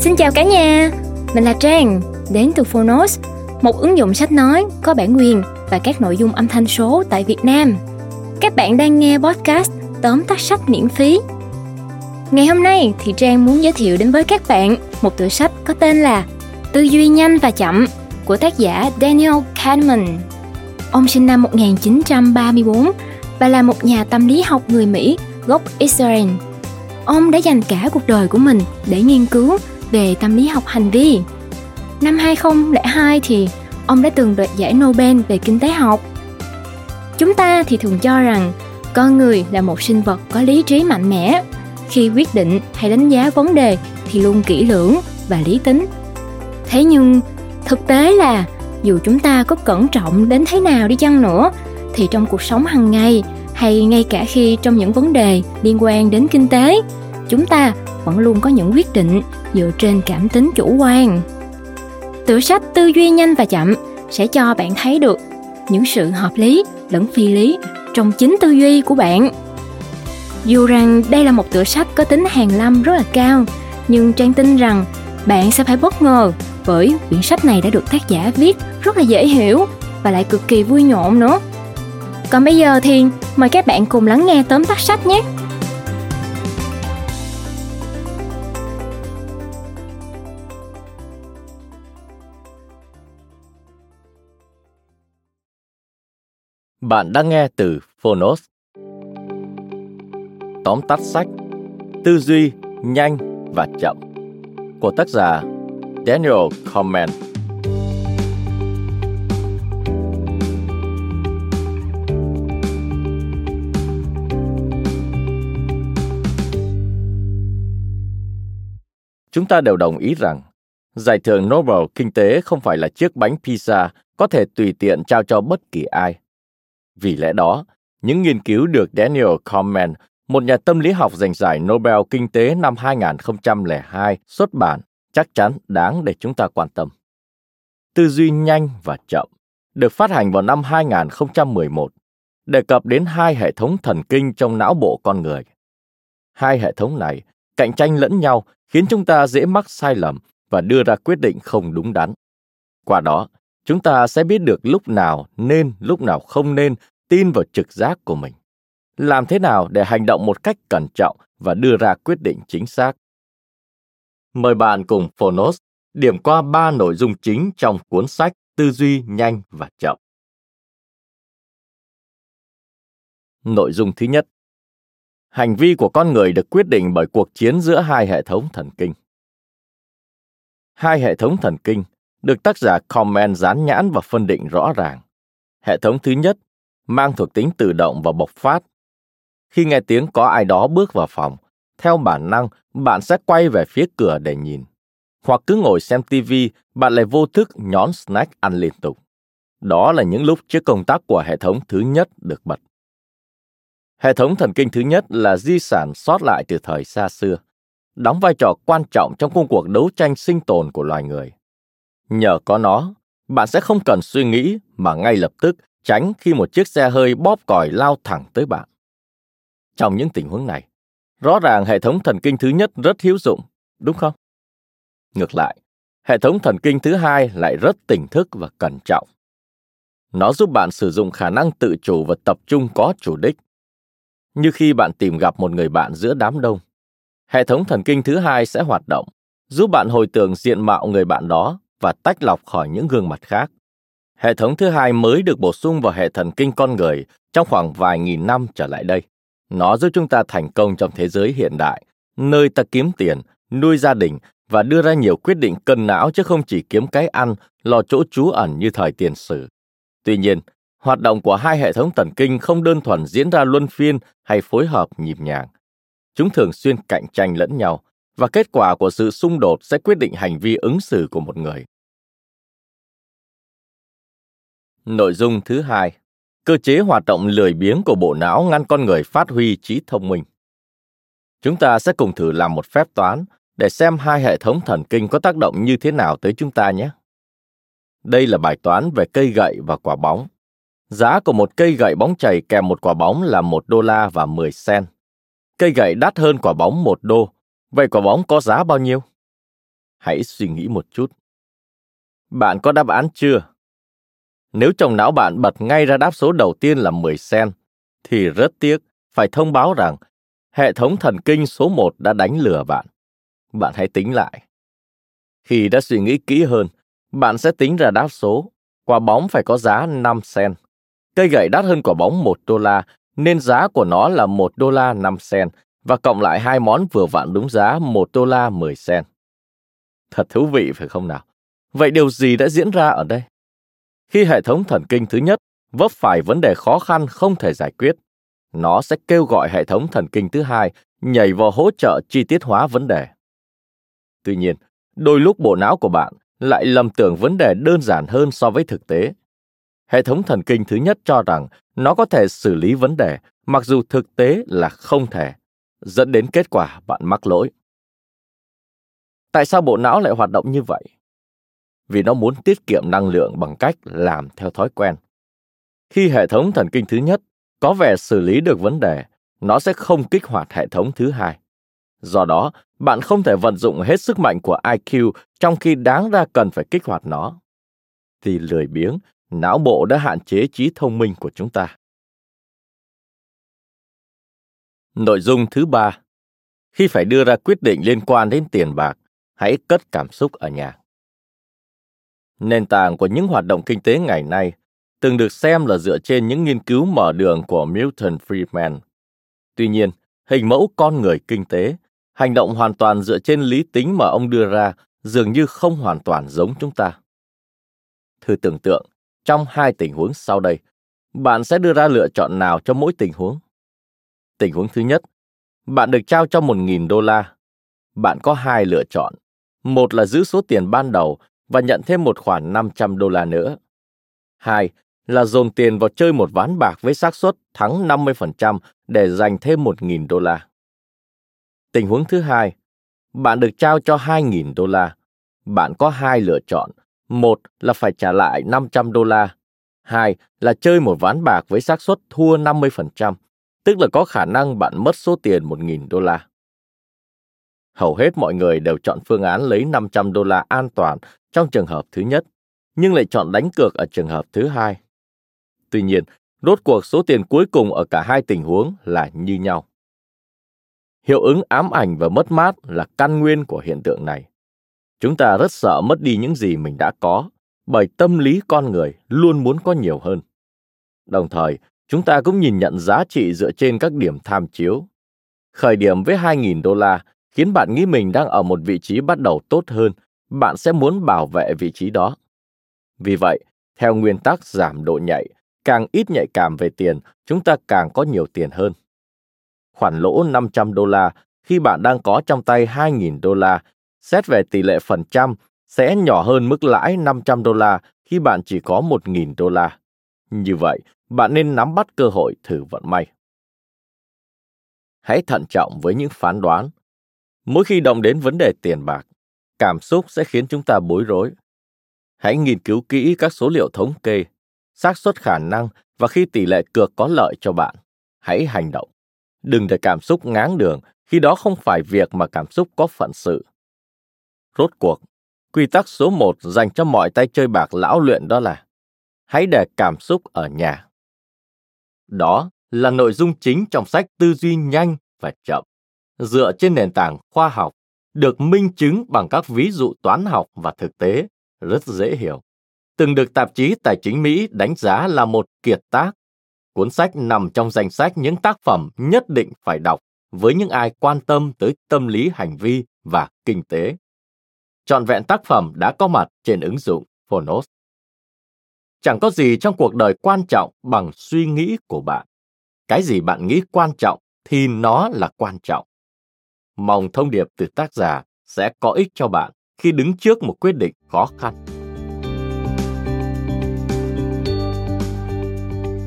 Xin chào cả nhà, mình là Trang, đến từ Phonos, một ứng dụng sách nói có bản quyền và các nội dung âm thanh số tại Việt Nam. Các bạn đang nghe podcast tóm tắt sách miễn phí. Ngày hôm nay thì Trang muốn giới thiệu đến với các bạn một tựa sách có tên là Tư duy nhanh và chậm của tác giả Daniel Kahneman. Ông sinh năm 1934 và là một nhà tâm lý học người Mỹ gốc Israel. Ông đã dành cả cuộc đời của mình để nghiên cứu về tâm lý học hành vi. Năm 2002 thì ông đã từng đoạt giải Nobel về kinh tế học. Chúng ta thì thường cho rằng con người là một sinh vật có lý trí mạnh mẽ. Khi quyết định hay đánh giá vấn đề thì luôn kỹ lưỡng và lý tính. Thế nhưng, thực tế là dù chúng ta có cẩn trọng đến thế nào đi chăng nữa, thì trong cuộc sống hàng ngày hay ngay cả khi trong những vấn đề liên quan đến kinh tế, chúng ta vẫn luôn có những quyết định dựa trên cảm tính chủ quan. Tựa sách tư duy nhanh và chậm sẽ cho bạn thấy được những sự hợp lý lẫn phi lý trong chính tư duy của bạn. Dù rằng đây là một tựa sách có tính hàng lâm rất là cao, nhưng trang tin rằng bạn sẽ phải bất ngờ bởi quyển sách này đã được tác giả viết rất là dễ hiểu và lại cực kỳ vui nhộn nữa. Còn bây giờ thì mời các bạn cùng lắng nghe tóm tắt sách nhé. Bạn đang nghe từ Phonos. Tóm tắt sách Tư duy nhanh và chậm của tác giả Daniel Comment. Chúng ta đều đồng ý rằng, giải thưởng Nobel Kinh tế không phải là chiếc bánh pizza có thể tùy tiện trao cho bất kỳ ai. Vì lẽ đó, những nghiên cứu được Daniel Kahneman, một nhà tâm lý học giành giải Nobel Kinh tế năm 2002 xuất bản chắc chắn đáng để chúng ta quan tâm. Tư duy nhanh và chậm được phát hành vào năm 2011, đề cập đến hai hệ thống thần kinh trong não bộ con người. Hai hệ thống này cạnh tranh lẫn nhau khiến chúng ta dễ mắc sai lầm và đưa ra quyết định không đúng đắn. Qua đó, chúng ta sẽ biết được lúc nào nên, lúc nào không nên tin vào trực giác của mình. Làm thế nào để hành động một cách cẩn trọng và đưa ra quyết định chính xác. Mời bạn cùng Phonos điểm qua ba nội dung chính trong cuốn sách Tư duy nhanh và chậm. Nội dung thứ nhất Hành vi của con người được quyết định bởi cuộc chiến giữa hai hệ thống thần kinh. Hai hệ thống thần kinh được tác giả Comment dán nhãn và phân định rõ ràng. Hệ thống thứ nhất mang thuộc tính tự động và bộc phát. Khi nghe tiếng có ai đó bước vào phòng, theo bản năng bạn sẽ quay về phía cửa để nhìn. Hoặc cứ ngồi xem TV, bạn lại vô thức nhón snack ăn liên tục. Đó là những lúc chiếc công tắc của hệ thống thứ nhất được bật. Hệ thống thần kinh thứ nhất là di sản sót lại từ thời xa xưa, đóng vai trò quan trọng trong công cuộc đấu tranh sinh tồn của loài người. Nhờ có nó, bạn sẽ không cần suy nghĩ mà ngay lập tức tránh khi một chiếc xe hơi bóp còi lao thẳng tới bạn. Trong những tình huống này, rõ ràng hệ thống thần kinh thứ nhất rất hữu dụng, đúng không? Ngược lại, hệ thống thần kinh thứ hai lại rất tỉnh thức và cẩn trọng. Nó giúp bạn sử dụng khả năng tự chủ và tập trung có chủ đích. Như khi bạn tìm gặp một người bạn giữa đám đông, hệ thống thần kinh thứ hai sẽ hoạt động, giúp bạn hồi tưởng diện mạo người bạn đó và tách lọc khỏi những gương mặt khác. Hệ thống thứ hai mới được bổ sung vào hệ thần kinh con người trong khoảng vài nghìn năm trở lại đây. Nó giúp chúng ta thành công trong thế giới hiện đại, nơi ta kiếm tiền, nuôi gia đình và đưa ra nhiều quyết định cân não chứ không chỉ kiếm cái ăn, lo chỗ trú ẩn như thời tiền sử. Tuy nhiên, hoạt động của hai hệ thống thần kinh không đơn thuần diễn ra luân phiên hay phối hợp nhịp nhàng. Chúng thường xuyên cạnh tranh lẫn nhau và kết quả của sự xung đột sẽ quyết định hành vi ứng xử của một người. Nội dung thứ hai, cơ chế hoạt động lười biếng của bộ não ngăn con người phát huy trí thông minh. Chúng ta sẽ cùng thử làm một phép toán để xem hai hệ thống thần kinh có tác động như thế nào tới chúng ta nhé. Đây là bài toán về cây gậy và quả bóng. Giá của một cây gậy bóng chày kèm một quả bóng là 1 đô la và 10 sen. Cây gậy đắt hơn quả bóng 1 đô, vậy quả bóng có giá bao nhiêu? Hãy suy nghĩ một chút. Bạn có đáp án chưa? Nếu trong não bạn bật ngay ra đáp số đầu tiên là 10 sen, thì rất tiếc phải thông báo rằng hệ thống thần kinh số 1 đã đánh lừa bạn. Bạn hãy tính lại. Khi đã suy nghĩ kỹ hơn, bạn sẽ tính ra đáp số. Quả bóng phải có giá 5 sen. Cây gậy đắt hơn quả bóng 1 đô la, nên giá của nó là 1 đô la 5 sen, và cộng lại hai món vừa vặn đúng giá 1 đô la 10 sen. Thật thú vị phải không nào? Vậy điều gì đã diễn ra ở đây? Khi hệ thống thần kinh thứ nhất vấp phải vấn đề khó khăn không thể giải quyết, nó sẽ kêu gọi hệ thống thần kinh thứ hai nhảy vào hỗ trợ chi tiết hóa vấn đề. Tuy nhiên, đôi lúc bộ não của bạn lại lầm tưởng vấn đề đơn giản hơn so với thực tế. Hệ thống thần kinh thứ nhất cho rằng nó có thể xử lý vấn đề, mặc dù thực tế là không thể, dẫn đến kết quả bạn mắc lỗi. Tại sao bộ não lại hoạt động như vậy? Vì nó muốn tiết kiệm năng lượng bằng cách làm theo thói quen. Khi hệ thống thần kinh thứ nhất có vẻ xử lý được vấn đề, nó sẽ không kích hoạt hệ thống thứ hai. Do đó, bạn không thể vận dụng hết sức mạnh của IQ trong khi đáng ra cần phải kích hoạt nó. Thì lười biếng, não bộ đã hạn chế trí thông minh của chúng ta. Nội dung thứ ba. Khi phải đưa ra quyết định liên quan đến tiền bạc, hãy cất cảm xúc ở nhà. Nền tảng của những hoạt động kinh tế ngày nay từng được xem là dựa trên những nghiên cứu mở đường của Milton Friedman. Tuy nhiên, hình mẫu con người kinh tế, hành động hoàn toàn dựa trên lý tính mà ông đưa ra dường như không hoàn toàn giống chúng ta. Thử tưởng tượng, trong hai tình huống sau đây, bạn sẽ đưa ra lựa chọn nào cho mỗi tình huống? Tình huống thứ nhất, bạn được trao cho 1.000 đô la. Bạn có hai lựa chọn. Một là giữ số tiền ban đầu và nhận thêm một khoản 500 đô la nữa. Hai là dồn tiền vào chơi một ván bạc với xác suất thắng 50% để giành thêm 1.000 đô la. Tình huống thứ hai, bạn được trao cho 2.000 đô la. Bạn có hai lựa chọn. Một là phải trả lại 500 đô la. Hai là chơi một ván bạc với xác suất thua 50%, tức là có khả năng bạn mất số tiền 1.000 đô la. Hầu hết mọi người đều chọn phương án lấy 500 đô la an toàn trong trường hợp thứ nhất, nhưng lại chọn đánh cược ở trường hợp thứ hai. Tuy nhiên, rốt cuộc số tiền cuối cùng ở cả hai tình huống là như nhau. Hiệu ứng ám ảnh và mất mát là căn nguyên của hiện tượng này. Chúng ta rất sợ mất đi những gì mình đã có, bởi tâm lý con người luôn muốn có nhiều hơn. Đồng thời, chúng ta cũng nhìn nhận giá trị dựa trên các điểm tham chiếu. Khởi điểm với 2.000 đô la khiến bạn nghĩ mình đang ở một vị trí bắt đầu tốt hơn, bạn sẽ muốn bảo vệ vị trí đó. Vì vậy, theo nguyên tắc giảm độ nhạy, càng ít nhạy cảm về tiền, chúng ta càng có nhiều tiền hơn. Khoản lỗ 500 đô la khi bạn đang có trong tay 2.000 đô la, xét về tỷ lệ phần trăm, sẽ nhỏ hơn mức lãi 500 đô la khi bạn chỉ có 1.000 đô la. Như vậy, bạn nên nắm bắt cơ hội thử vận may. Hãy thận trọng với những phán đoán. Mỗi khi động đến vấn đề tiền bạc, cảm xúc sẽ khiến chúng ta bối rối. Hãy nghiên cứu kỹ các số liệu thống kê, xác suất khả năng và khi tỷ lệ cược có lợi cho bạn, hãy hành động. Đừng để cảm xúc ngáng đường khi đó không phải việc mà cảm xúc có phận sự. Rốt cuộc, quy tắc số một dành cho mọi tay chơi bạc lão luyện đó là hãy để cảm xúc ở nhà. Đó là nội dung chính trong sách Tư duy nhanh và chậm, dựa trên nền tảng khoa học, được minh chứng bằng các ví dụ toán học và thực tế, rất dễ hiểu. Từng được tạp chí Tài chính Mỹ đánh giá là một kiệt tác. Cuốn sách nằm trong danh sách những tác phẩm nhất định phải đọc với những ai quan tâm tới tâm lý hành vi và kinh tế. Trọn vẹn tác phẩm đã có mặt trên ứng dụng Phonos. Chẳng có gì trong cuộc đời quan trọng bằng suy nghĩ của bạn. Cái gì bạn nghĩ quan trọng thì nó là quan trọng. Mong thông điệp từ tác giả sẽ có ích cho bạn khi đứng trước một quyết định khó khăn.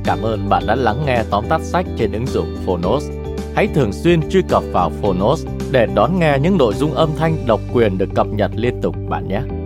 Cảm ơn bạn đã lắng nghe tóm tắt sách trên ứng dụng Phonos. Hãy thường xuyên truy cập vào Phonos để đón nghe những nội dung âm thanh độc quyền được cập nhật liên tục bạn nhé.